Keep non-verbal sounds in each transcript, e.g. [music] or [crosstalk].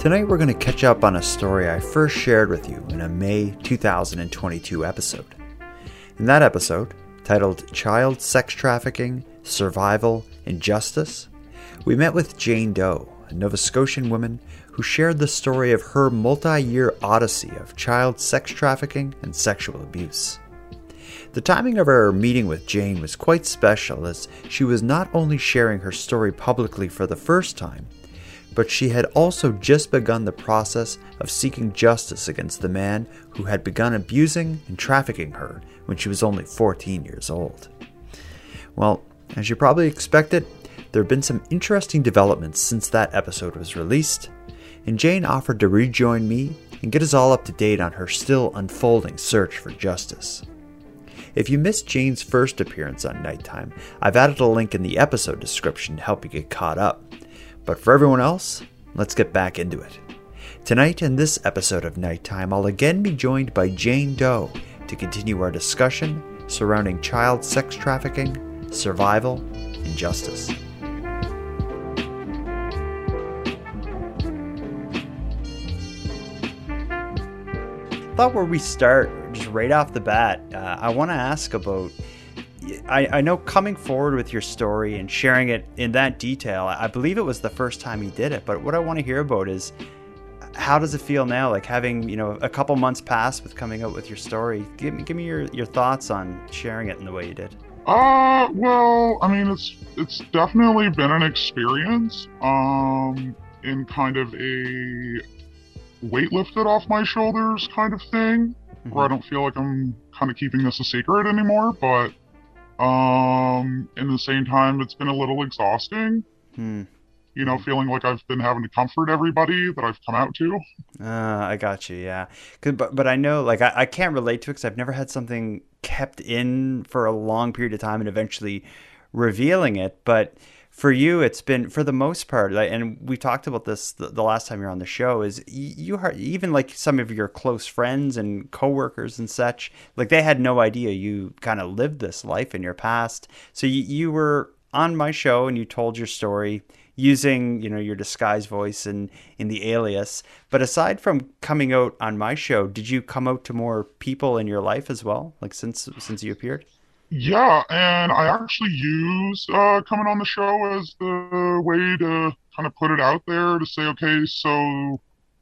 Tonight we're going to catch up on a story I first shared with you in a May 2022 episode. In that episode, titled Child Sex Trafficking, Survival, and Justice, we met with Jane Doe, a Nova Scotian woman who shared the story of her multi year odyssey of child sex trafficking and sexual abuse. The timing of our meeting with Jane was quite special as she was not only sharing her story publicly for the first time, but she had also just begun the process of seeking justice against the man who had begun abusing and trafficking her when she was only 14 years old. Well, as you probably expected, there have been some interesting developments since that episode was released, and Jane offered to rejoin me and get us all up to date on her still unfolding search for justice. If you missed Jane's first appearance on Nighttime, I've added a link in the episode description to help you get caught up. But for everyone else, let's get back into it. Tonight, in this episode of Nighttime, I'll again be joined by Jane Doe to continue our discussion surrounding child sex trafficking, survival, and justice. thought where we start, just right off the bat, uh, I want to ask about. I, I know coming forward with your story and sharing it in that detail, I believe it was the first time you did it. But what I want to hear about is how does it feel now? Like having, you know, a couple months past with coming out with your story. Give me, give me your, your thoughts on sharing it in the way you did. Uh, well, I mean, it's it's definitely been an experience. Um, in kind of a weight lifted off my shoulders kind of thing, mm-hmm. where I don't feel like I'm kind of keeping this a secret anymore. But um, in the same time, it's been a little exhausting. Hmm. You know, feeling like I've been having to comfort everybody that I've come out to. Uh, I got you, yeah. but but I know, like, I, I can't relate to it because I've never had something kept in for a long period of time and eventually revealing it. But for you it's been for the most part and we talked about this the, the last time you're on the show is you are even like some of your close friends and coworkers and such like they had no idea you kind of lived this life in your past. So you, you were on my show and you told your story using you know your disguise voice and in the alias. But aside from coming out on my show did you come out to more people in your life as well like since since you appeared yeah, and I actually use uh, coming on the show as the way to kind of put it out there to say, okay, so,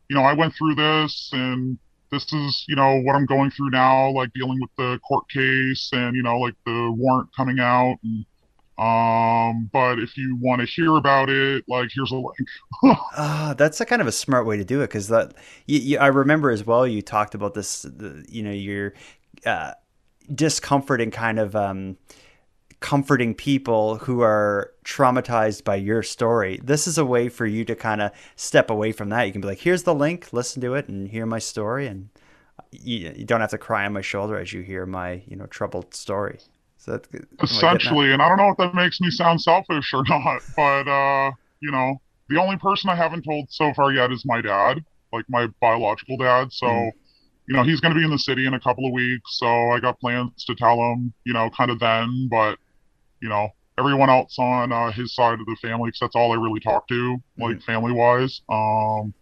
you know, I went through this and this is, you know, what I'm going through now, like dealing with the court case and, you know, like the warrant coming out. And, um, but if you want to hear about it, like, here's a link. uh, [laughs] that's a kind of a smart way to do it because that, you, you, I remember as well, you talked about this, the, you know, your, uh, discomfort and kind of um, comforting people who are traumatized by your story. This is a way for you to kind of step away from that. You can be like, here's the link, listen to it, and hear my story, and you, you don't have to cry on my shoulder as you hear my you know troubled story. So that's, essentially, and I don't know if that makes me sound selfish or [laughs] not, but uh, you know, the only person I haven't told so far yet is my dad, like my biological dad. So. Mm you know, he's going to be in the city in a couple of weeks, so I got plans to tell him, you know, kind of then. But, you know, everyone else on uh, his side of the family, because that's all I really talk to, like mm-hmm. family wise. Um,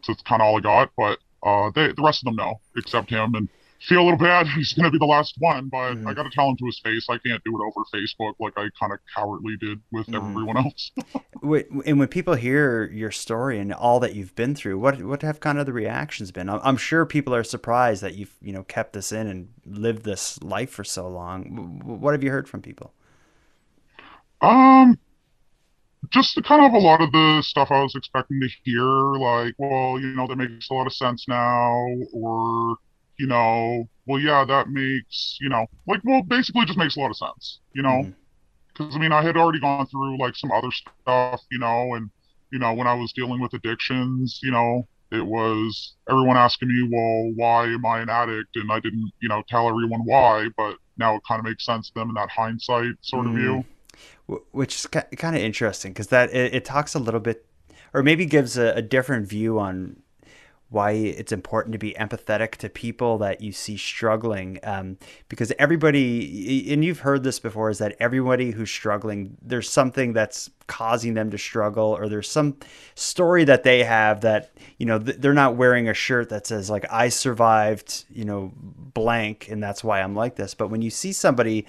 so it's kind of all I got. But uh, they, the rest of them know, except him. And feel a little bad. [laughs] He's going to be the last one, but. I got to tell him to his face. I can't do it over Facebook like I kind of cowardly did with mm-hmm. everyone else. [laughs] Wait, and when people hear your story and all that you've been through, what what have kind of the reactions been? I'm sure people are surprised that you've you know kept this in and lived this life for so long. What have you heard from people? Um, just kind of a lot of the stuff I was expecting to hear, like, well, you know, that makes a lot of sense now, or you know, well, yeah, that makes, you know, like, well, basically just makes a lot of sense, you know? Because, mm-hmm. I mean, I had already gone through, like, some other stuff, you know, and, you know, when I was dealing with addictions, you know, it was everyone asking me, well, why am I an addict? And I didn't, you know, tell everyone why, but now it kind of makes sense to them in that hindsight sort of view. Which is kind of interesting because that it, it, talks a little bit, or maybe gives a, a different view on why it's important to be empathetic to people that you see struggling um, because everybody and you've heard this before is that everybody who's struggling there's something that's causing them to struggle or there's some story that they have that you know they're not wearing a shirt that says like i survived you know blank and that's why i'm like this. But when you see somebody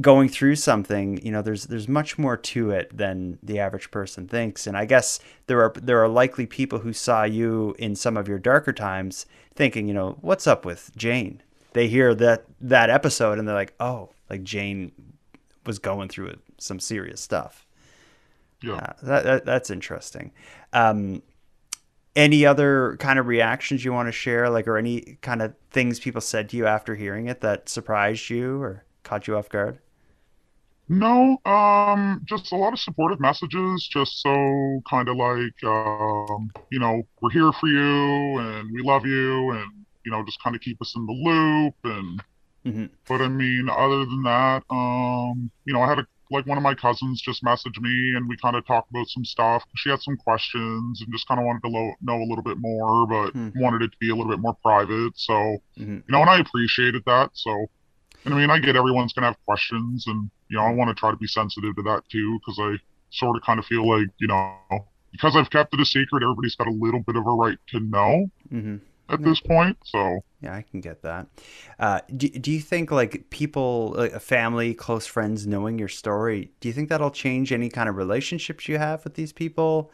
going through something, you know, there's there's much more to it than the average person thinks. And I guess there are there are likely people who saw you in some of your darker times thinking, you know, what's up with Jane? They hear that that episode and they're like, oh, like Jane was going through some serious stuff. Yeah, uh, that, that, that's interesting. Um, any other kind of reactions you want to share, like, or any kind of things people said to you after hearing it that surprised you or caught you off guard? No, um, just a lot of supportive messages, just so kind of like, um, you know, we're here for you and we love you and, you know, just kind of keep us in the loop. And, mm-hmm. but I mean, other than that, um, you know, I had a, like one of my cousins just messaged me and we kind of talked about some stuff. She had some questions and just kind of wanted to lo- know a little bit more, but mm-hmm. wanted it to be a little bit more private. So, mm-hmm. you know, and I appreciated that. So, and I mean, I get everyone's going to have questions, and, you know, I want to try to be sensitive to that too, because I sort of kind of feel like, you know, because I've kept it a secret, everybody's got a little bit of a right to know mm-hmm. at this point. So, yeah, I can get that. Uh, do, do you think, like, people, like a family, close friends knowing your story, do you think that'll change any kind of relationships you have with these people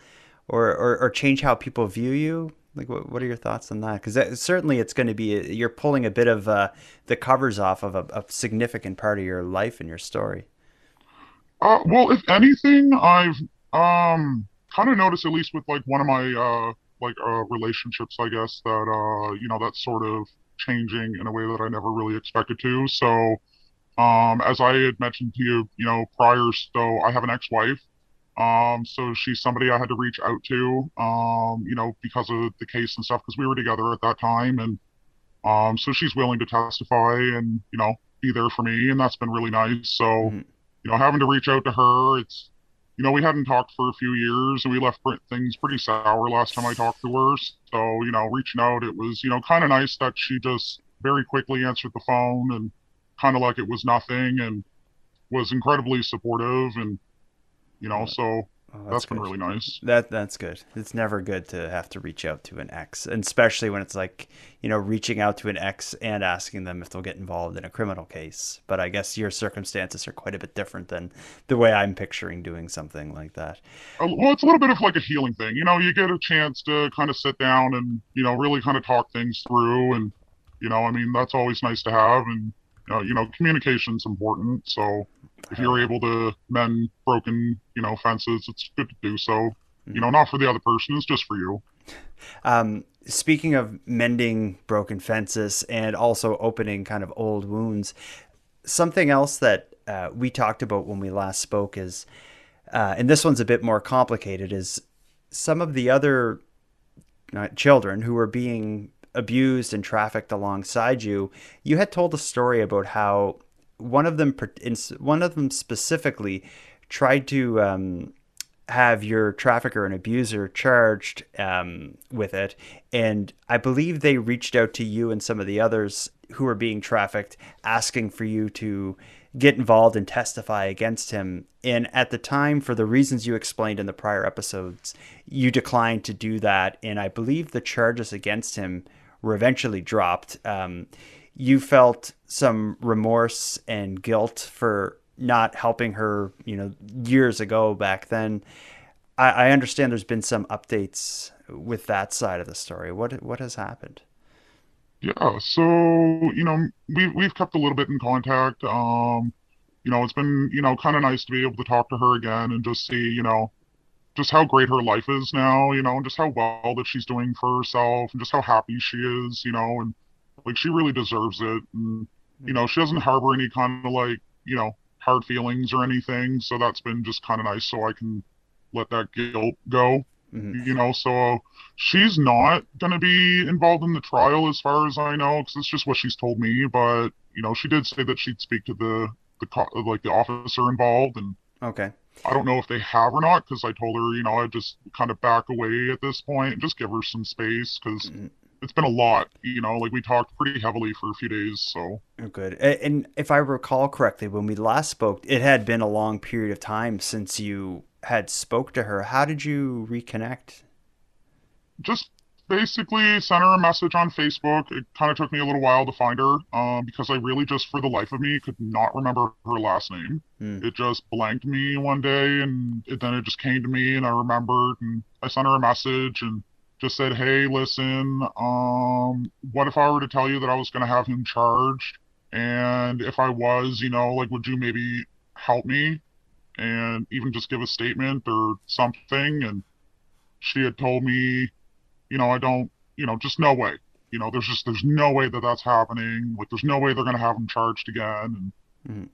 or, or, or change how people view you? Like, what, what are your thoughts on that? Because certainly it's going to be, you're pulling a bit of uh, the covers off of a, a, significant part of your life and your story. Uh, well, if anything, I've um, kind of noticed, at least with like one of my uh, like uh, relationships, I guess, that, uh, you know, that's sort of changing in a way that I never really expected to. So, um, as I had mentioned to you, you know, prior, so I have an ex wife um, so she's somebody I had to reach out to, um, you know, because of the case and stuff, because we were together at that time. And um, so she's willing to testify and, you know, be there for me. And that's been really nice. So, mm-hmm. you know, having to reach out to her, it's, you know, we hadn't talked for a few years and we left things pretty sour last time I talked to her. So, you know, reaching out, it was, you know, kind of nice that she just very quickly answered the phone and kind of like it was nothing and was incredibly supportive and, you know, so oh, that's, that's been really nice. That that's good. It's never good to have to reach out to an ex, and especially when it's like you know reaching out to an ex and asking them if they'll get involved in a criminal case. But I guess your circumstances are quite a bit different than the way I'm picturing doing something like that. Uh, well, it's a little bit of like a healing thing. You know, you get a chance to kind of sit down and you know really kind of talk things through, and you know, I mean, that's always nice to have, and uh, you know, communication's important. So if you're able to mend broken, you know, fences, it's good to do so. You know, not for the other person, it's just for you. Um, speaking of mending broken fences and also opening kind of old wounds, something else that uh, we talked about when we last spoke is, uh, and this one's a bit more complicated, is some of the other uh, children who were being abused and trafficked alongside you. You had told a story about how one of them, one of them specifically, tried to um, have your trafficker and abuser charged um, with it, and I believe they reached out to you and some of the others who were being trafficked, asking for you to get involved and testify against him. And at the time, for the reasons you explained in the prior episodes, you declined to do that. And I believe the charges against him were eventually dropped. Um, you felt some remorse and guilt for not helping her, you know, years ago back then. I, I understand there's been some updates with that side of the story. What what has happened? Yeah, so you know, we we've kept a little bit in contact. Um, you know, it's been you know kind of nice to be able to talk to her again and just see you know just how great her life is now. You know, and just how well that she's doing for herself and just how happy she is. You know, and like she really deserves it. And you know, she doesn't harbor any kind of like, you know, hard feelings or anything. So that's been just kind of nice. So I can let that guilt go. Mm-hmm. You know, so she's not going to be involved in the trial as far as I know, because it's just what she's told me. But you know, she did say that she'd speak to the the co- like the officer involved, and Okay. I don't know if they have or not, because I told her, you know, I just kind of back away at this point and just give her some space, because Mhm. it's been a lot. You know, like we talked pretty heavily for a few days, so. Oh, Good. And if I recall correctly, when we last spoke, it had been a long period of time since you had spoke to her. How did you reconnect? just basically sent her a message on Facebook. It kind of took me a little while to find her um, because I really just, for the life of me, could not remember her last name. Hmm. It just blanked me one day, and it, then it just came to me, and I remembered, and I sent her a message and just said, "Hey, listen, um, what if I were to tell you that I was going to have him charged, and if I was, you know, like, would you maybe help me?" And even just give a statement or something. And she had told me you know, I don't, you know, just no way. You know, there's just there's no way that that's happening. Like, there's no way they're gonna have him charged again. And Mhm.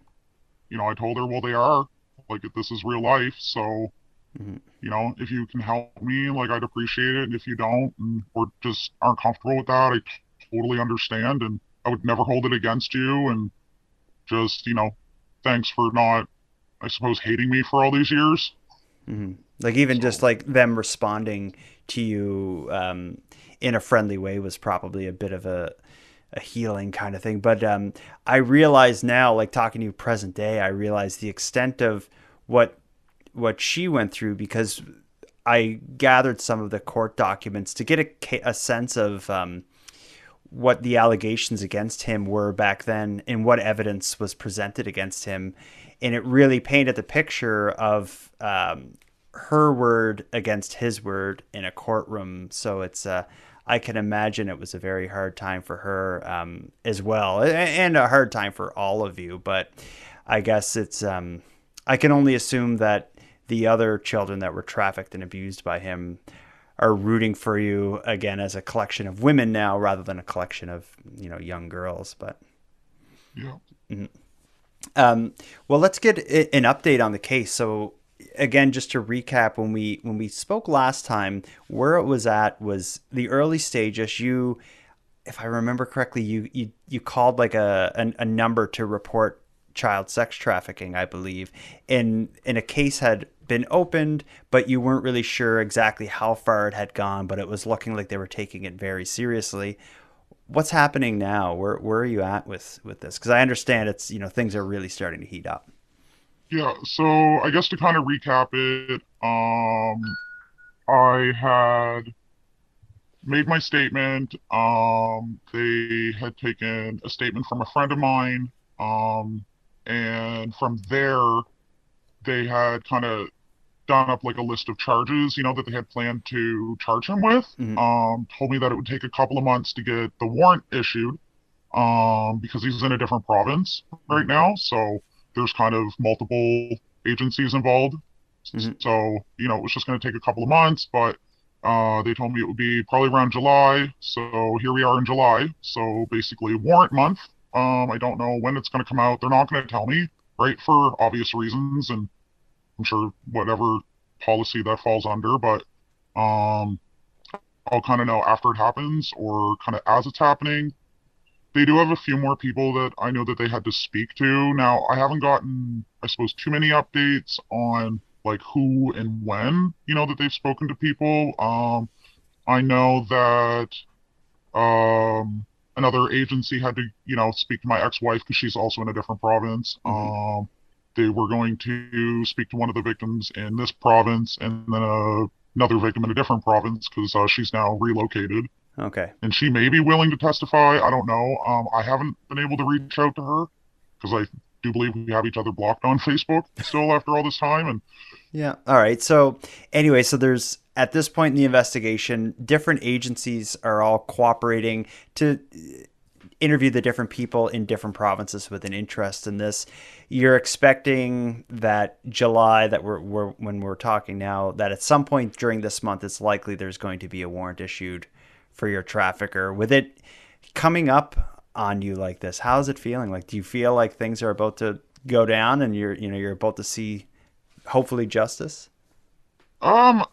you know, I told her, well, they are. Like, this is real life. So, Mhm. you know, if you can help me, like, I'd appreciate it. And if you don't, and or just aren't comfortable with that, I t- totally understand. And I would never hold it against you. And just, you know, thanks for not, I suppose, hating me for all these years. hmm Like even just like them responding to you um, in a friendly way was probably a bit of a a healing kind of thing. But um, I realize now, like talking to you present day, I realize the extent of what what she went through because I gathered some of the court documents to get a, a sense of um, what the allegations against him were back then and what evidence was presented against him. And it really painted the picture of um, her word against his word in a courtroom. So it's, uh, I can imagine it was a very hard time for her um, as well, and a hard time for all of you. But I guess it's, um, I can only assume that the other children that were trafficked and abused by him are rooting for you again as a collection of women now rather than a collection of you know young girls but Yeah. um, well let's get an update on the case so again just to recap when we when we spoke last time where it was at was the early stages. You if i remember correctly you you, you called like a, a a number to report child sex trafficking i believe. And and a case had been opened but you weren't really sure exactly how far it had gone but it was looking like they were taking it very seriously. What's happening now? Where where are you at with with this? Because i understand it's you know things are really starting to heat up Yeah, so I guess to kind of recap it, um, I had made my statement. Um, they had taken a statement from a friend of mine, um, and from there, they had kind of done up like a list of charges, you know, that they had planned to charge him with. Mhm. Um, told me that it would take a couple of months to get the warrant issued, um, because he's in a different province right now. So there's kind of multiple agencies involved. Mhm. So, you know, it was just going to take a couple of months, but uh, they told me it would be probably around July. So here we are in July. So basically, warrant month. Um, I don't know when it's going to come out. They're not going to tell me, right, for obvious reasons. And I'm sure whatever policy that falls under, but um, I'll kind of know after it happens or kind of as it's happening they do have a few more people that I know that they had to speak to. Now, I haven't gotten, I suppose, too many updates on like who and when, you know, that they've spoken to people. Um, I know that um, another agency had to, you know, speak to my ex-wife because she's also in a different province. Mhm. Um, they were going to speak to one of the victims in this province and then uh, another victim in a different province because uh, she's now relocated okay and she may be willing to testify. I don't know. Um, I haven't been able to reach out to her because I do believe we have each other blocked on Facebook still [laughs] after all this time. And Yeah. All right. So anyway, so there's at this point in the investigation, different agencies are all cooperating to uh, interview the different people in different provinces with an interest in this. You're expecting that July that we're, we're when we're talking now that at some point during this month it's likely there's going to be a warrant issued for your trafficker. With it coming up on you like this, how's it feeling? Like do you feel like things are about to go down and you're you know you're about to see hopefully justice? um,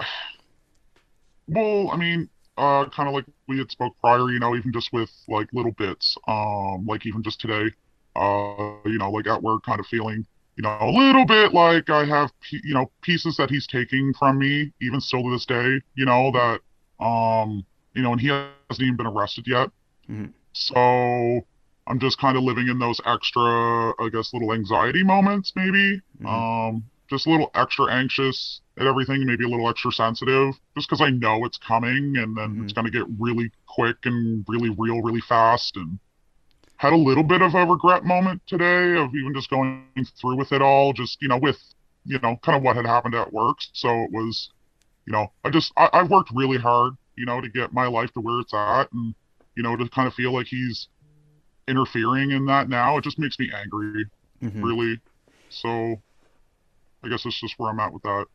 Well, I mean, uh, kind of like we had spoke prior, you know, even just with like little bits, um, like even just today, uh, you know, like at work, kind of feeling, you know, a little bit like I have, you know, pieces that he's taking from me, even still to this day, you know, that, um, you know, and he hasn't even been arrested yet. Mhm. So I'm just kind of living in those extra, I guess, little anxiety moments, maybe. Mhm. Um, just a little extra anxious at everything, maybe a little extra sensitive, just because I know it's coming and then it's Mhm. going to get really quick and really real really fast. And had a little bit of a regret moment today of even just going through with it all, just, you know, with, you know, kind of what had happened at work. So it was, you know, I just, I, I worked really hard, you know, to get my life to where it's at. And, you know, to kind of feel like he's interfering in that now, it just makes me angry, Mhm. really. So I guess that's just where I'm at with that.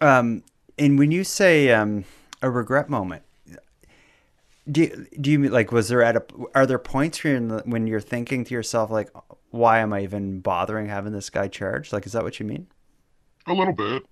Um, and when you say um, a regret moment, do you, do you mean like was there at a are there points where you're in the, when you're thinking to yourself like why am I even bothering having this guy charged? Like, is that what you mean? A little bit.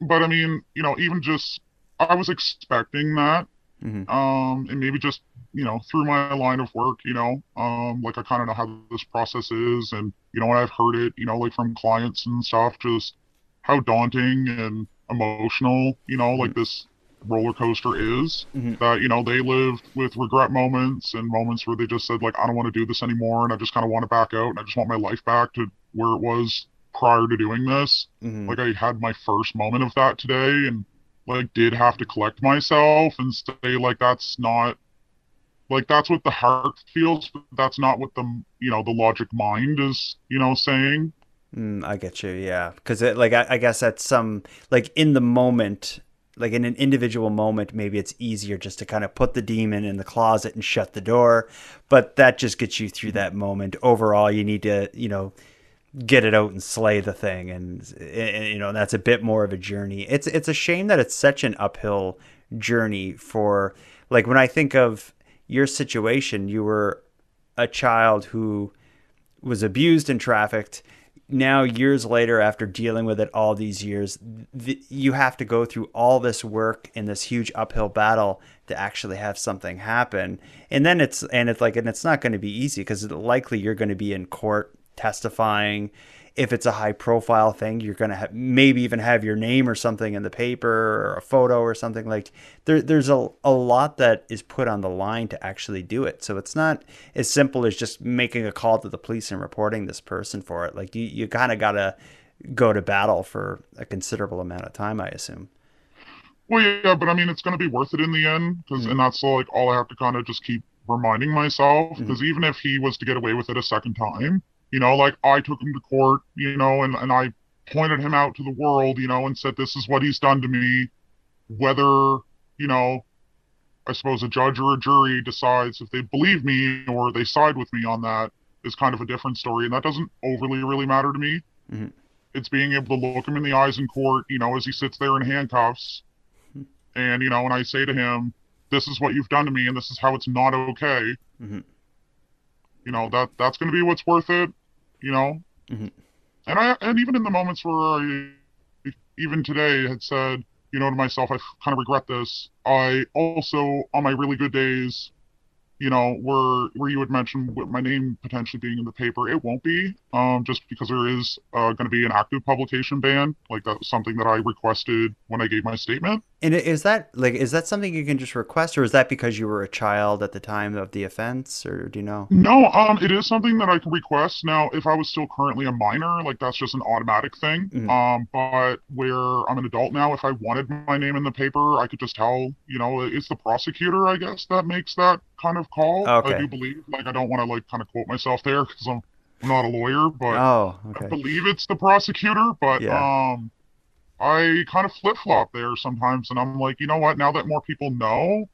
But I mean, you know, even just I was expecting that. Mhm. Um, and maybe just, you know, through my line of work, you know, um, like I kind of know how this process is and, you know, I've heard it, you know, like from clients and stuff, just how daunting and emotional, you know, like this roller coaster is Mhm. that, you know, they lived with regret moments and moments where they just said like, I don't want to do this anymore. And I just kind of want to back out and I just want my life back to where it was prior to doing this Mhm. like I had my first moment of that today and like did have to collect myself and say like that's not like that's what the heart feels but that's not what the you know the logic mind is you know saying Mm, I get you, yeah. Because it like I, I guess at some like in the moment, like in an individual moment, maybe it's easier just to kind of put the demon in the closet and shut the door. But that just gets you through that moment. Overall, you need to, you know, get it out and slay the thing, and, and you know that's a bit more of a journey. It's it's a shame that it's such an uphill journey for like when I think of your situation, you were a child who was abused and trafficked. Now years later after dealing with it all these years th- you have to go through all this work in this huge uphill battle to actually have something happen. And then it's and it's like and it's not going to be easy because likely you're going to be in court testifying. If it's a high profile thing you're going to have maybe even have your name or something in the paper or a photo or something like there, there's a, a lot that is put on the line to actually do it. So it's not as simple as just making a call to the police and reporting this person for it. Like you, you kind of got to go to battle for a considerable amount of time i assume. Well yeah but i mean it's going to be worth it in the end because and that's like all i have to kind of just keep reminding myself mm-hmm. because even if he was to get away with it a second time you know like i took him to court you know and, and i pointed him out to the world you know and said this is what he's done to me whether you know i suppose a judge or a jury decides if they believe me or they side with me on that is kind of a different story and that doesn't overly really matter to me Mhm. it's being able to look him in the eyes in court you know as he sits there in handcuffs and you know and i say to him this is what you've done to me and this is how it's not okay Mhm. you know that that's going to be what's worth it you know? Mhm. and i and even in the moments where i even today had said you know to myself i kind of regret this. I also on my really good days you know where where you had mentioned with my name potentially being in the paper it won't be um just because there is uh, going to be an active publication ban. Like that was something that i requested when i gave my statement and is that like is that something you can just request or is that because you were a child at the time of the offense or do you know No, um, it is something that I can request. Now, if I was still currently a minor, like that's just an automatic thing. Mhm. Um, but where I'm an adult now, if I wanted my name in the paper, I could just tell, you know, it's the prosecutor, I guess, that makes that kind of call. Okay. I do believe, like, I don't want to like kind of quote myself there because I'm, I'm not a lawyer, but oh I believe it's the prosecutor. But Yeah. um, I kind of flip flop there sometimes, and I'm like, you know what? Now that more people know,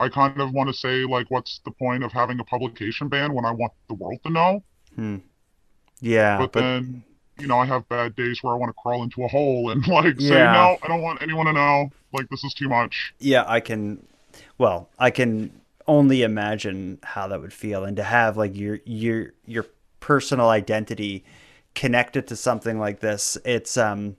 I kind of want to say like, what's the point of having a publication ban when I want the world to know? Hmm. yeah but, but then, you know, I have bad days where I want to crawl into a hole and [laughs] like say, Yeah. no, I don't want anyone to know. Like this is too much. yeah i can well i can only imagine how that would feel and to have like your your your personal identity connected to something like this it's um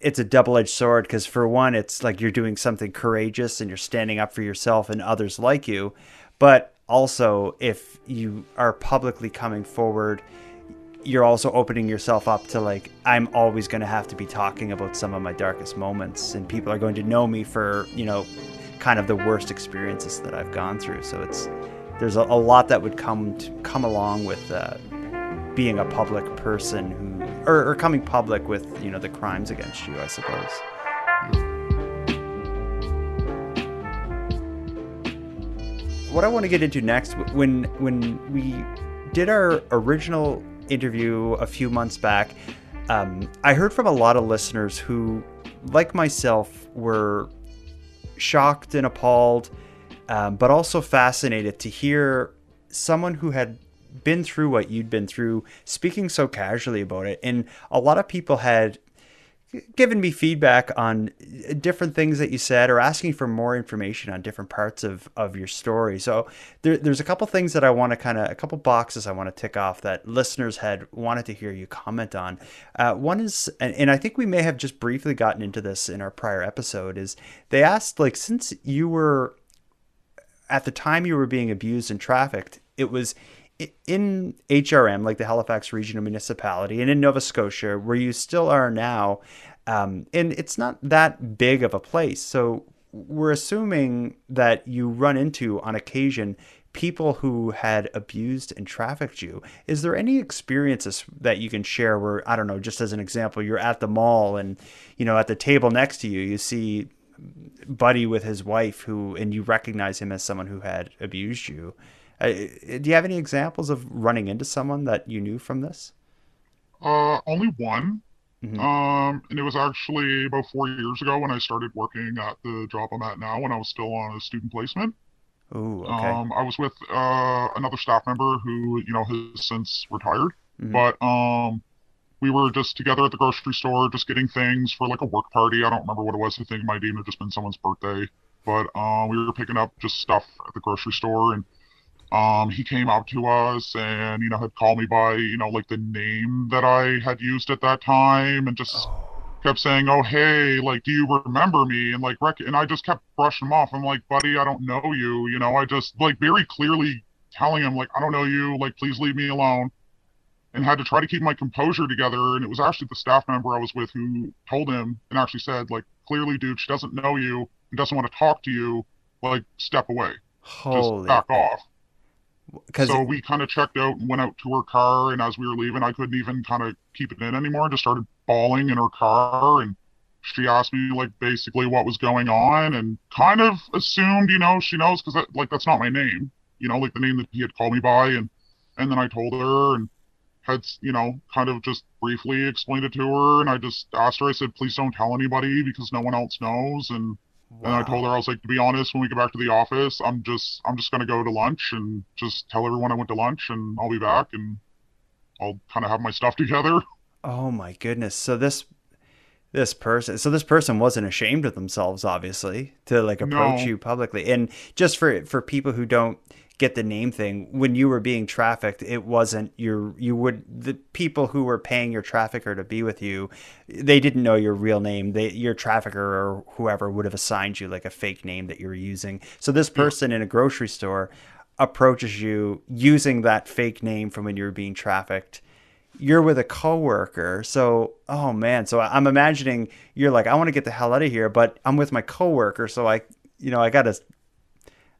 it's a double-edged sword because for one it's like you're doing something courageous and you're standing up for yourself and others like you. But also if you are publicly coming forward you're also opening yourself up to like i'm always going to have to be talking about some of my darkest moments and people are going to know me for you know kind of the worst experiences that i've gone through. So it's there's a, a lot that would come to, come along with uh, being a public person who or, or coming public with you know the crimes against you i suppose. What i want to get into next when when we did our original interview a few months back um, i heard from a lot of listeners who like myself were shocked and appalled um, but also fascinated to hear someone who had been through what you'd been through speaking so casually about it and a lot of people had given me feedback on different things that you said or asking for more information on different parts of, of your story. So there, there's a couple things that i want to kind of a couple boxes i want to tick off that listeners had wanted to hear you comment on. Uh, one is and, and i think we may have just briefly gotten into this in our prior episode is they asked like since you were at the time you were being abused and trafficked it was in HRM, like the Halifax Regional Municipality, and in Nova Scotia, where you still are now, um, and it's not that big of a place. So we're assuming that you run into, on occasion, people who had abused and trafficked you. Is there any experiences that you can share where, I don't know, just as an example, you're at the mall and, you know, at the table next to you, you see buddy with his wife who and you recognize him as someone who had abused you do you have any examples of running into someone that you knew from this? Uh, only one. Mm-hmm. Um, and it was actually about four years ago when I started working at the job I'm at now when I was still on a student placement. Ooh, okay. Um, I was with uh, another staff member who, you know, has since retired. Mm-hmm. But um, we were just together at the grocery store, just getting things for like a work party. I don't remember what it was. I think it might even have just been someone's birthday. But um, we were picking up just stuff at the grocery store, and um, he came up to us and, you know, had called me by, you know, like the name that I had used at that time and just oh. kept saying, oh, hey, like, do you remember me? And like, rec- and I just kept brushing him off. I'm like, buddy, I don't know you. You know, I just like very clearly telling him, like, I don't know you. Like, please leave me alone. And had to try to keep my composure together. And it was actually the staff member I was with who told him and actually said, like, clearly, dude, she doesn't know you and doesn't want to talk to you. Like, step away. Holy just back off so we kind of checked out and went out to her car and as we were leaving i couldn't even kind of keep it in anymore and just started bawling in her car and she asked me like basically what was going on and kind of assumed you know she knows because that, like that's not my name you know like the name that he had called me by and and then i told her and had you know kind of just briefly explained it to her and i just asked her i said please don't tell anybody because no one else knows and Wow. And I told her I was like, to be honest, when we get back to the office, I'm just I'm just gonna go to lunch and just tell everyone I went to lunch, and I'll be back, and I'll kind of have my stuff [laughs] together. Oh my goodness! So this this person, so this person wasn't ashamed of themselves, obviously, to like approach no. you publicly. And just for for people who don't get the name thing when you were being trafficked it wasn't your you would the people who were paying your trafficker to be with you they didn't know your real name. They your trafficker or whoever would have assigned you like a fake name that you were using. So this person in a grocery store approaches you using that fake name from when you were being trafficked. You're with a coworker so oh man. So i'm imagining you're like i want to get the hell out of here but i'm with my coworker so i you know i gotta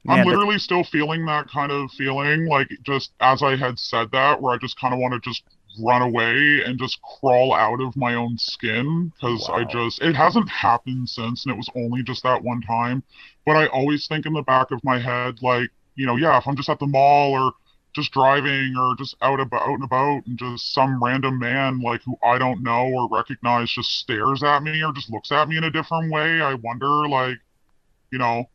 Man, I'm literally but... still feeling that kind of feeling, like just as I had said that, where I just kind of want to just run away and just crawl out of my own skin because wow. I just it hasn't happened since, and it was only just that one time. But I always think in the back of my head, like you know, yeah, if I'm just at the mall or just driving or just out about out and about and just some random man like who I don't know or recognize just stares at me or just looks at me in a different way, I wonder like, you know,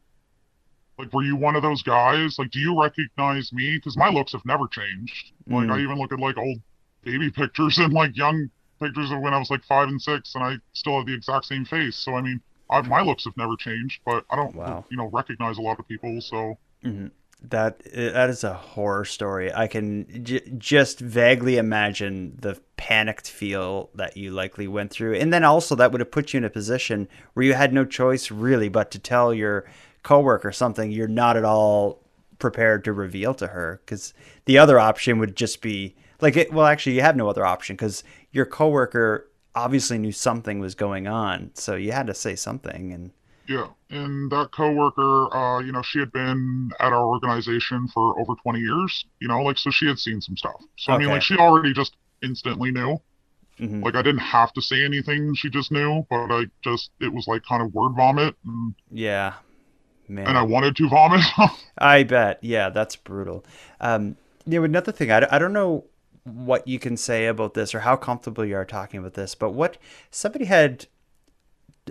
like, were you one of those guys? Like, do you recognize me? Because my looks have never changed. Like, mm. I even look at like old baby pictures [laughs] and like young pictures of when I was like five and six, and I still have the exact same face. So I mean, I, my looks have never changed, but I don't, wow. you know, recognize a lot of people. So mm-hmm. That that is a horror story. I can j- just vaguely imagine the panicked feel that you likely went through, and then also that would have put you in a position where you had no choice really but to tell your coworker something you're not at all prepared to reveal to her, because the other option would just be like it. Well, actually, you have no other option because your coworker obviously knew something was going on, so you had to say something and. Yeah, and that coworker, uh, you know, she had been at our organization for over 20 years, you know, like, so she had seen some stuff. So, I mean, like, she already just instantly knew. Mhm. Like, I didn't have to say anything, she just knew, but I just, it was like kind of word vomit, and, Yeah, man. and I wanted to vomit. [laughs] I bet. Yeah, that's brutal. Um, you know, another thing, I, I don't know what you can say about this or how comfortable you are talking about this, but what somebody had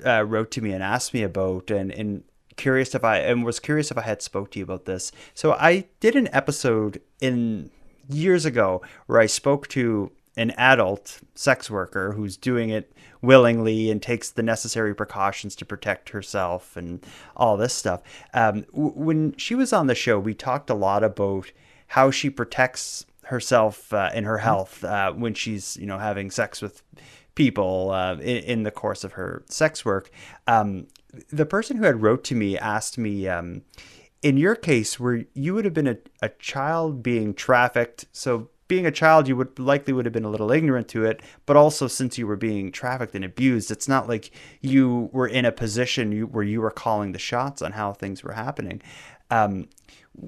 uh, wrote to me and asked me about, and, and curious if I and was curious if I had spoke to you about this. So I did an episode in years ago where I spoke to an adult sex worker who's doing it willingly and takes the necessary precautions to protect herself and all this stuff. Um, w- when she was on the show, we talked a lot about how she protects herself uh, and her health uh, when she's you know having sex with people uh, in, in the course of her sex work. Um, the person who had wrote to me asked me, um, in your case, where you would have been a, a child being trafficked, so being a child, you would likely would have been a little ignorant to it, but also since you were being trafficked and abused, it's not like you were in a position you, where you were calling the shots on how things were happening. Um,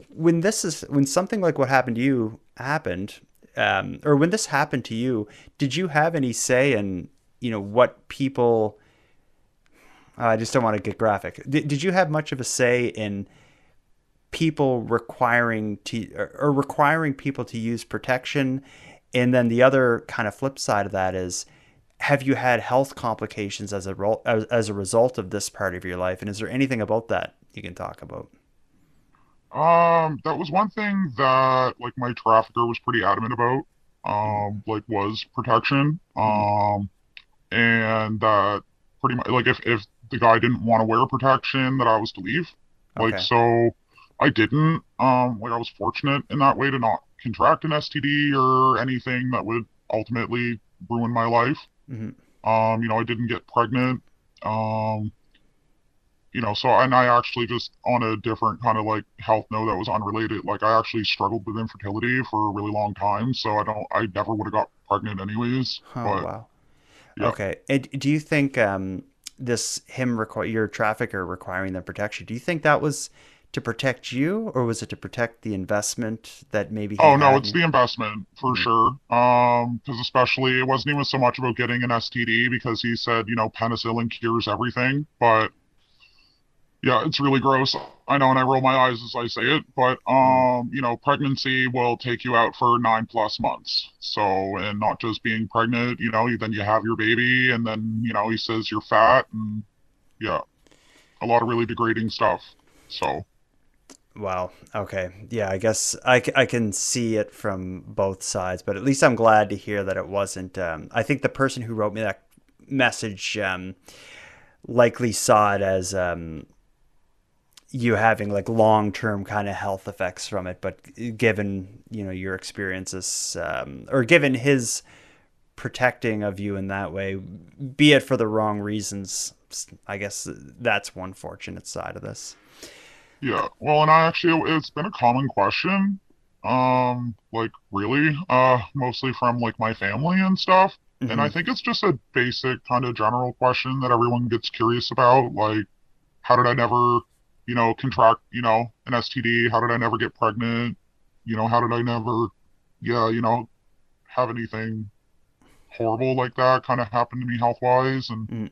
when this is when something like what happened to you happened, um, or when this happened to you, did you have any say in you know what people? I just don't want to get graphic. Did, did you have much of a say in people requiring to or, requiring people to use protection? And then the other kind of flip side of that is, have you had health complications as a ro- as, as a result of this part of your life? And is there anything about that you can talk about? Um, that was one thing that like my trafficker was pretty adamant about. Um, like was protection. Um, and that pretty much like if if the guy didn't want to wear protection, that I was to leave. Like Okay. so, I didn't. Um, like I was fortunate in that way to not contract an STD or anything that would ultimately ruin my life. Mhm. Um, you know, I didn't get pregnant. Um, you know, so and I actually just on a different kind of like health note that was unrelated, like I actually struggled with infertility for a really long time, so I don't I never would have got pregnant anyways. Oh but wow. yeah. Okay. And do you think um, this him require your trafficker requiring the protection? Do you think that was to protect you, or was it to protect the investment that maybe? Oh no, it's in- the investment for Mhm. sure. Um, because especially it wasn't even so much about getting an STD because he said, you know, penicillin cures everything, but yeah, it's really gross. I know, and I roll my eyes as I say it, but um, you know, pregnancy will take you out for nine plus months. So, and not just being pregnant, you know, then you have your baby, and then you know, he says you're fat, and yeah, a lot of really degrading stuff. So. Wow. Okay. Yeah. I guess I, I can see it from both sides, but at least I'm glad to hear that it wasn't. Um, I think the person who wrote me that message um, likely saw it as um, you having like long term kind of health effects from it, but given you know your experiences um, or given his protecting of you in that way, be it for the wrong reasons, I guess that's one fortunate side of this. Yeah, well, and I actually, it's been a common question, um, like really, uh, mostly from like my family and stuff. And I Mhm. think it's just a basic kind of general question that everyone gets curious about, like, how did I never, you know, contract, you know, an STD? How did I never get pregnant? You know, how did I never, yeah, you know, have anything horrible like that kind of happen to me health-wise? And Mm.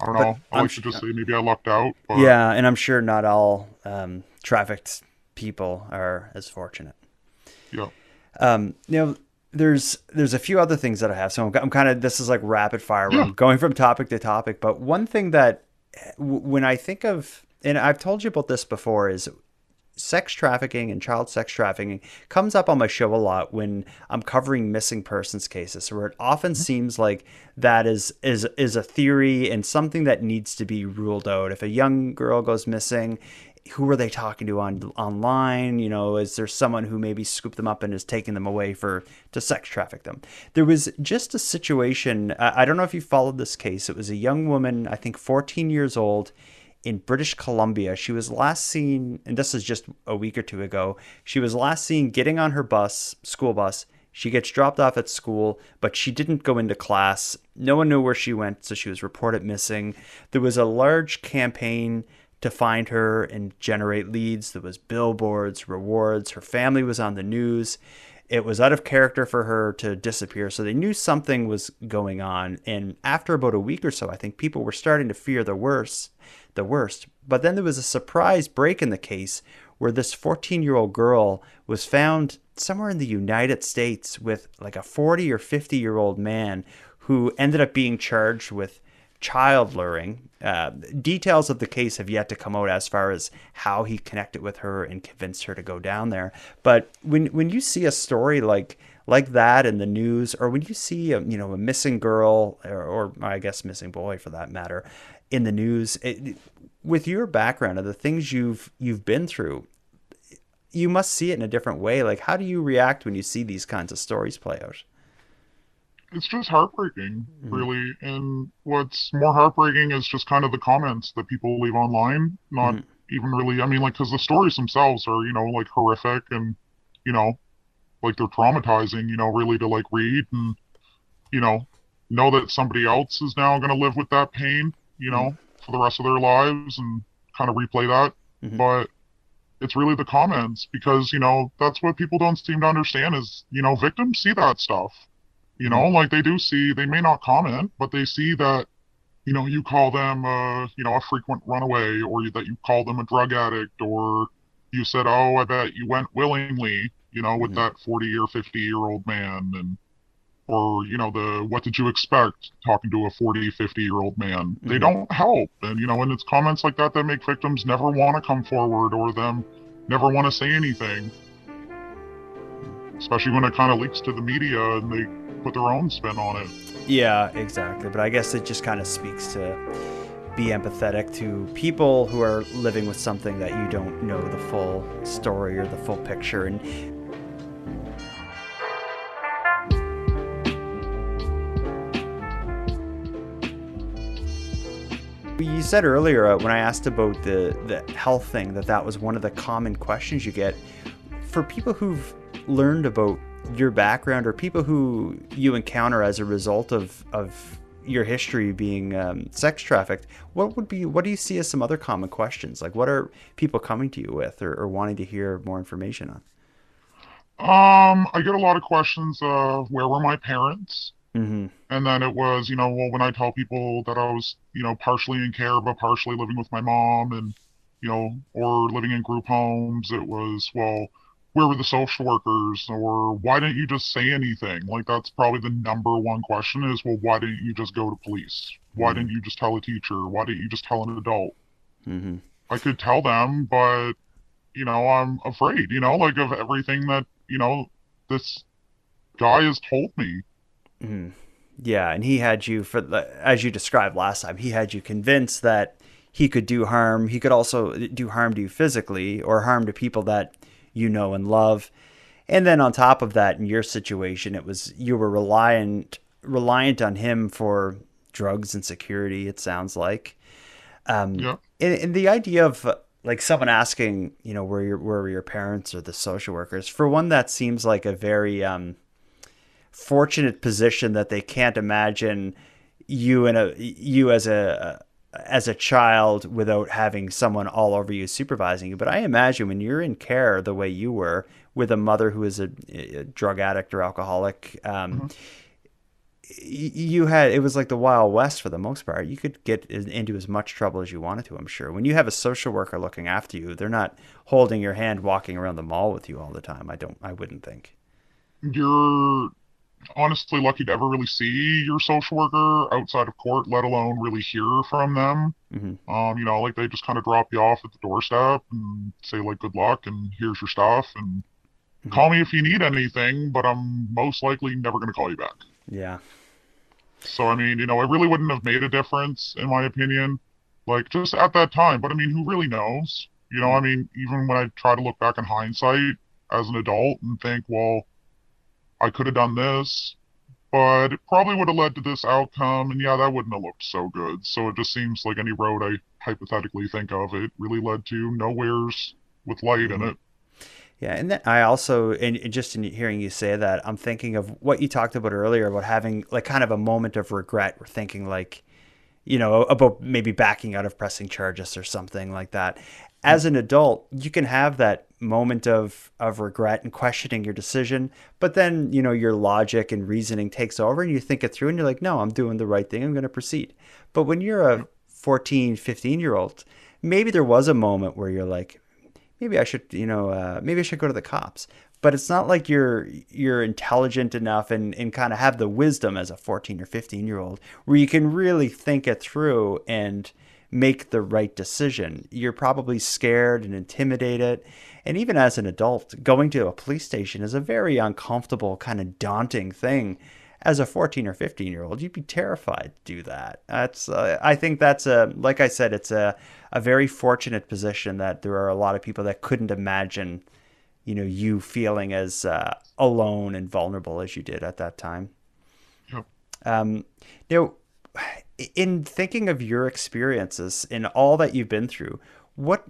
I don't But know. I like to just say maybe I lucked out, but Yeah, and I'm sure not all um, trafficked people are as fortunate. yeah. Um, you know, there's there's a few other things that I have. So I'm, I'm kind of this is like rapid fire, Yeah. I'm going from topic to topic. But one thing that w- when I think of, and I've told you about this before, is sex trafficking and child sex trafficking comes up on my show a lot when I'm covering missing persons cases where it often mm-hmm. seems like that is is is a theory and something that needs to be ruled out if a young girl goes missing who were they talking to on online? You know, is there someone who maybe scooped them up and is taking them away for to sex traffic them? There was just a situation. I don't know if you followed this case. It was a young woman, I think 14 years old, in British Columbia. She was last seen, and this is just a week or two ago. She was last seen getting on her bus, school bus. She gets dropped off at school, but she didn't go into class. No one knew where she went, so she was reported missing. There was a large campaign to find her and generate leads. There was billboards, rewards. Her family was on the news. It was out of character for her to disappear, so they knew something was going on. And after about a week or so, I think people were starting to fear the worst. The worst. But then there was a surprise break in the case where this 14-year-old girl was found somewhere in the United States with like a 40 or 50 year old man who ended up being charged with child luring. Uh, details of the case have yet to come out as far as how he connected with her and convinced her to go down there. But when when you see a story like like that in the news, or when you see a you know a missing girl or, or I guess missing boy for that matter in the news, it, with your background and the things you've you've been through, you must see it in a different way. Like, how do you react when you see these kinds of stories play out? it's just heartbreaking, mm-hmm. really. And what's more heartbreaking is just kind of the comments that people leave online. Not mm-hmm. even really, I mean, like, because the stories themselves are, you know, like horrific and, you know, like they're traumatizing, you know, really to like read and, you know, know that somebody else is now going to live with that pain, you know, mm-hmm. for the rest of their lives and kind of replay that. Mm-hmm. But it's really the comments because, you know, that's what people don't seem to understand is, you know, victims see that stuff you know, like they do see, they may not comment, but they see that, you know, you call them, uh, you know, a frequent runaway, or that you call them a drug addict, or you said, oh, I bet you went willingly, you know, with mm-hmm. that 40 or 50 year old man, and or you know the what did you expect talking to a 40 50 year old man mm-hmm. they don't help and you know and it's comments like that that make victims never want to come forward or them never want to say anything especially when it kind of leaks to the media and they put their own spin on it. Yeah, exactly. But I guess it just kind of speaks to be empathetic to people who are living with something that you don't know the full story or the full picture and said earlier uh, when I asked about the the health thing that that was one of the common questions you get for people who've learned about your background or people who you encounter as a result of of your history being um, sex trafficked, what would be what do you see as some other common questions? Like what are people coming to you with or, or wanting to hear more information on? Um, I get a lot of questions of where were my parents? Mm-hmm. And then it was, you know, well, when I tell people that I was, you know, partially in care but partially living with my mom and, you know, or living in group homes, it was, well, where were the social workers or why didn't you just say anything like that's probably the number one question is well why didn't you just go to police why mm-hmm. didn't you just tell a teacher why didn't you just tell an adult mm-hmm. i could tell them but you know i'm afraid you know like of everything that you know this guy has told me mm-hmm. yeah and he had you for the as you described last time he had you convinced that he could do harm he could also do harm to you physically or harm to people that you know and love. And then on top of that, in your situation, it was you were reliant reliant on him for drugs and security. It sounds like. Um, yeah. And, and the idea of like someone asking, you know, where your where were your parents or the social workers? For one, that seems like a very um, fortunate position that they can't imagine you and a you as a, as a child without having someone all over you supervising you. But I imagine when you're in care the way you were with a mother who is a, a drug addict or alcoholic, um, mm-hmm. you had it was like the Wild West for the most part. You could get into as much trouble as you wanted to. I'm sure. When you have a social worker looking after you, they're not holding your hand, walking around the mall with you all the time. I don't. I wouldn't think. You're honestly lucky to ever really see your social worker outside of court, let alone really hear from them. Mm-hmm. Um, you know, like they just kind of drop you off at the doorstep and say like good luck and here's your stuff and mm-hmm. call me if you need anything, but I'm most likely never going to call you back. Yeah. So I mean, you know, it really wouldn't have made a difference in my opinion, like just at that time. But I mean, who really knows? You know, I mean, even when I try to look back in hindsight as an adult and think, well, I could have done this, but it probably would have led to this outcome, and yeah, that wouldn't have looked so good. So it just seems like any road I hypothetically think of, it really led to nowhere's with light in mm-hmm. it. Yeah, and then I also, and just in hearing you say that, I'm thinking of what you talked about earlier about having like kind of a moment of regret. We're thinking like, you know, about maybe backing out of pressing charges or something like that. As an adult, you can have that moment of of regret and questioning your decision, but then you know your logic and reasoning takes over, and you think it through, and you're like, no, I'm doing the right thing. I'm going to proceed. But when you're a 14, 15 year old, maybe there was a moment where you're like, maybe I should, you know, uh, maybe I should go to the cops. But it's not like you're you're intelligent enough and, and kind of have the wisdom as a 14 or 15 year old where you can really think it through and make the right decision. You're probably scared and intimidated. And even as an adult, going to a police station is a very uncomfortable, kind of daunting thing. As a 14 or 15 year old, you'd be terrified to do that. That's, uh, I think that's a, like I said, it's a, a very fortunate position that there are a lot of people that couldn't imagine, you know, you feeling as uh, alone and vulnerable as you did at that time. Um, now, in thinking of your experiences and all that you've been through, what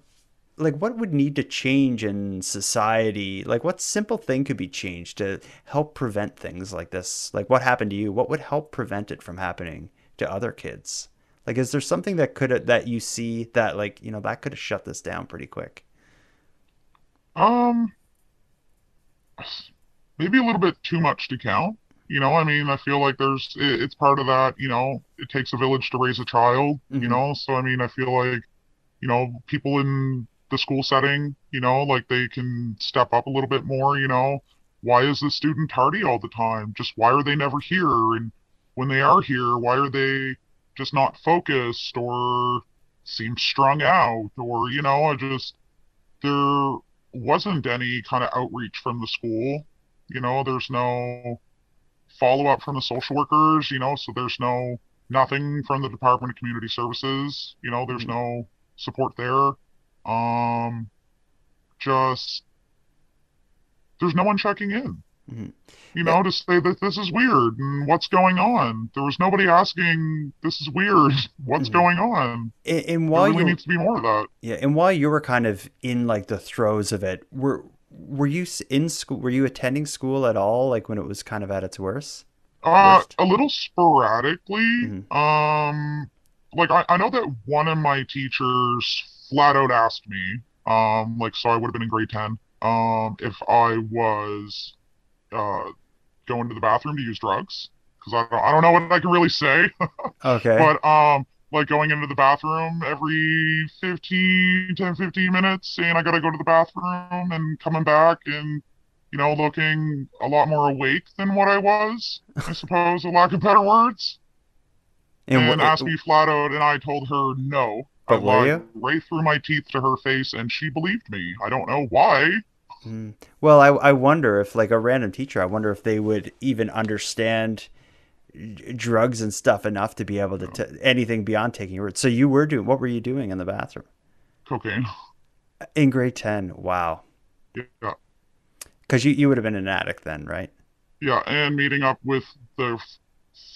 like what would need to change in society? Like what simple thing could be changed to help prevent things like this? Like what happened to you? What would help prevent it from happening to other kids? Like is there something that could that you see that like, you know, that could have shut this down pretty quick? Um maybe a little bit too much to count. You know, I mean, I feel like there's it, it's part of that, you know, it takes a village to raise a child, Mhm. you know? So I mean, I feel like you know, people in the school setting, you know, like they can step up a little bit more, you know. Why is the student tardy all the time? Just why are they never here? And when they are here, why are they just not focused or seem strung out? Or, you know, I just, there wasn't any kind of outreach from the school. You know, there's no follow up from the social workers, you know, so there's no nothing from the Department of Community Services, you know, there's Mhm. no support there. Um, just there's no one checking in. Mhm. You know, to say that this is weird and what's going on. There was nobody asking, "This is weird. [laughs] What's Mhm. going on?" And, and There while really you needs to be more of that. Yeah, and while you were kind of in like the throes of it, were were you in school? Were you attending school at all? Like when it was kind of at its worst? Uh, Worst? a little sporadically. Mhm. Um, like I, I know that one of my teachers flat out asked me, um, like so I would have been in grade 10, um, if I was uh going to the bathroom to use drugs. Because I don't, I don't know what I can really say. [laughs] Okay. But um, like going into the bathroom every 15, 10, 15 minutes, saying I gotta go to the bathroom and coming back and, you know, looking a lot more awake than what I was, I [laughs] suppose, a lack of better words. and And, wha- asked me flat out, and I told her no. I But were lied you? right through my teeth to her face, and she believed me. I don't know why. Mm. Well, I I wonder if like a random teacher, I wonder if they would even understand drugs and stuff enough to be able to t- anything beyond taking your word. So you were doing what were you doing in the bathroom Cocaine. in grade ten? Wow, Yeah. because you you would have been an addict then, right? Yeah, and meeting up with the f-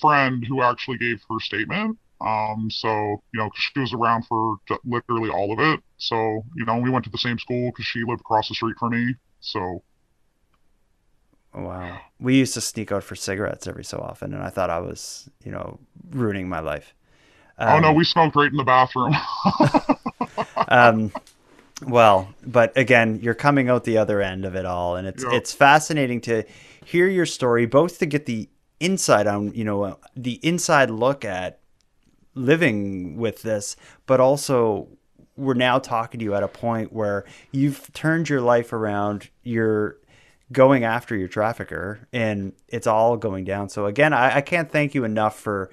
friend who actually gave her statement. Um, so, you know she was around for literally all of it. So, you know, we went to the same school because she lived across the street from me. So, Wow. We used to sneak out for cigarettes every so often, and I thought I was, you know, ruining my life. oh no, Um, we smoked right in the bathroom. [laughs] um, well, but again, you're coming out the other end of it all, and it's Yeah. it's fascinating to hear your story, both to get the inside on, you know, uh, the inside look at living with this, but also we're now talking to you at a point where you've turned your life around. You're going after your trafficker, and it's all going down. So again, I, I can't thank you enough for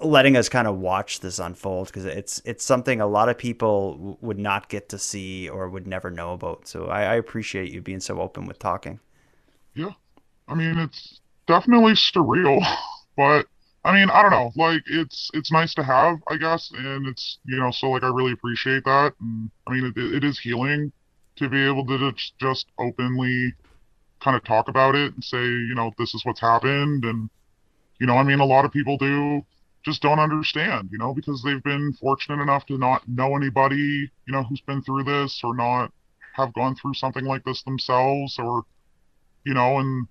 letting us kind of watch this unfold because it's it's something a lot of people w- would not get to see or would never know about. So I, I appreciate you being so open with talking. Yeah, I mean, it's definitely surreal, [laughs] but I mean, I don't know. Like, it's it's nice to have, I guess, and it's you know, so like I really appreciate that. And I mean, it, it is healing to be able to just, just openly kind of talk about it and say, you know, this is what's happened, and you know, I mean, a lot of people do just don't understand, you know, because they've been fortunate enough to not know anybody, you know, who's been through this or not have gone through something like this themselves or, you know, and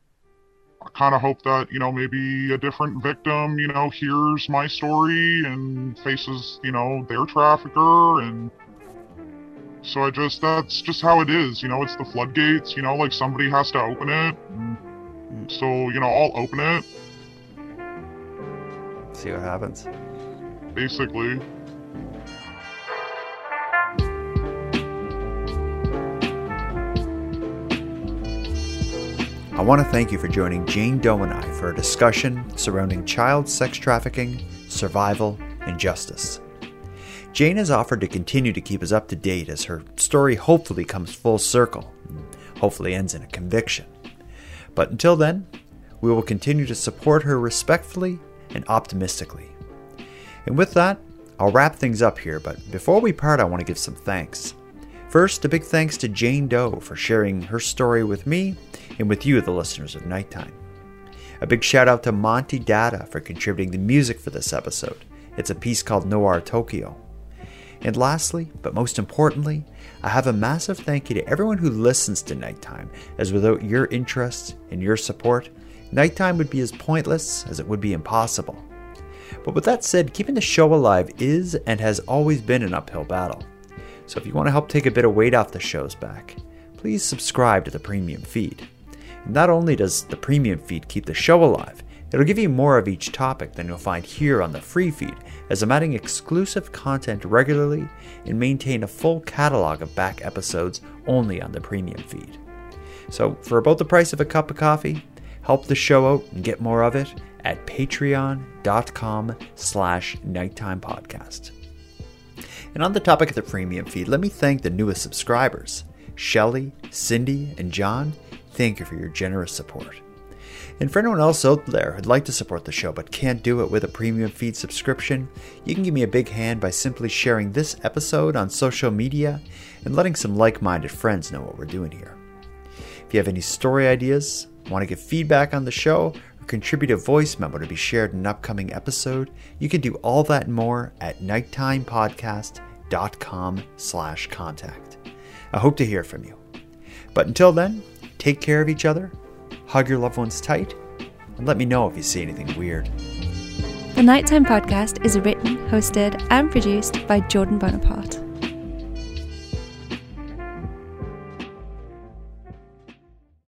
I kind of hope that, you know, maybe a different victim, you know, hears my story and faces, you know, their trafficker. And so I just, that's just how it is. You know, it's the floodgates, you know, like somebody has to open it. so, you know, I'll open it see what happens. Basically. I want to thank you for joining Jane Doe and I for a discussion surrounding child sex trafficking, survival, and justice. Jane has offered to continue to keep us up to date as her story hopefully comes full circle, hopefully ends in a conviction. But until then, we will continue to support her respectfully and optimistically. And with that, I'll wrap things up here, but before we part, I want to give some thanks. First, a big thanks to Jane Doe for sharing her story with me and with you, the listeners of Nighttime. A big shout out to Monty Data for contributing the music for this episode. It's a piece called Noir Tokyo. And lastly, but most importantly, I have a massive thank you to everyone who listens to Nighttime, as without your interest and your support, nighttime would be as pointless as it would be impossible. But with that said, keeping the show alive is and has always been an uphill battle. So if you want to help take a bit of weight off the show's back, please subscribe to the premium feed. Not only does the premium feed keep the show alive, it'll give you more of each topic than you'll find here on the free feed, as I'm adding exclusive content regularly and maintain a full catalog of back episodes only on the premium feed. So, for about the price of a cup of coffee, Help the show out and get more of it at patreon.com slash nighttime podcast. And on the topic of the premium feed, let me thank the newest subscribers, Shelly, Cindy, and John. Thank you for your generous support. And for anyone else out there who'd like to support the show but can't do it with a premium feed subscription, you can give me a big hand by simply sharing this episode on social media and letting some like minded friends know what we're doing here. If you have any story ideas, Want to give feedback on the show or contribute a voice memo to be shared in an upcoming episode? You can do all that and more at nighttimepodcast.com slash contact. I hope to hear from you. But until then, take care of each other, hug your loved ones tight, and let me know if you see anything weird. The Nighttime Podcast is written, hosted, and produced by Jordan Bonaparte.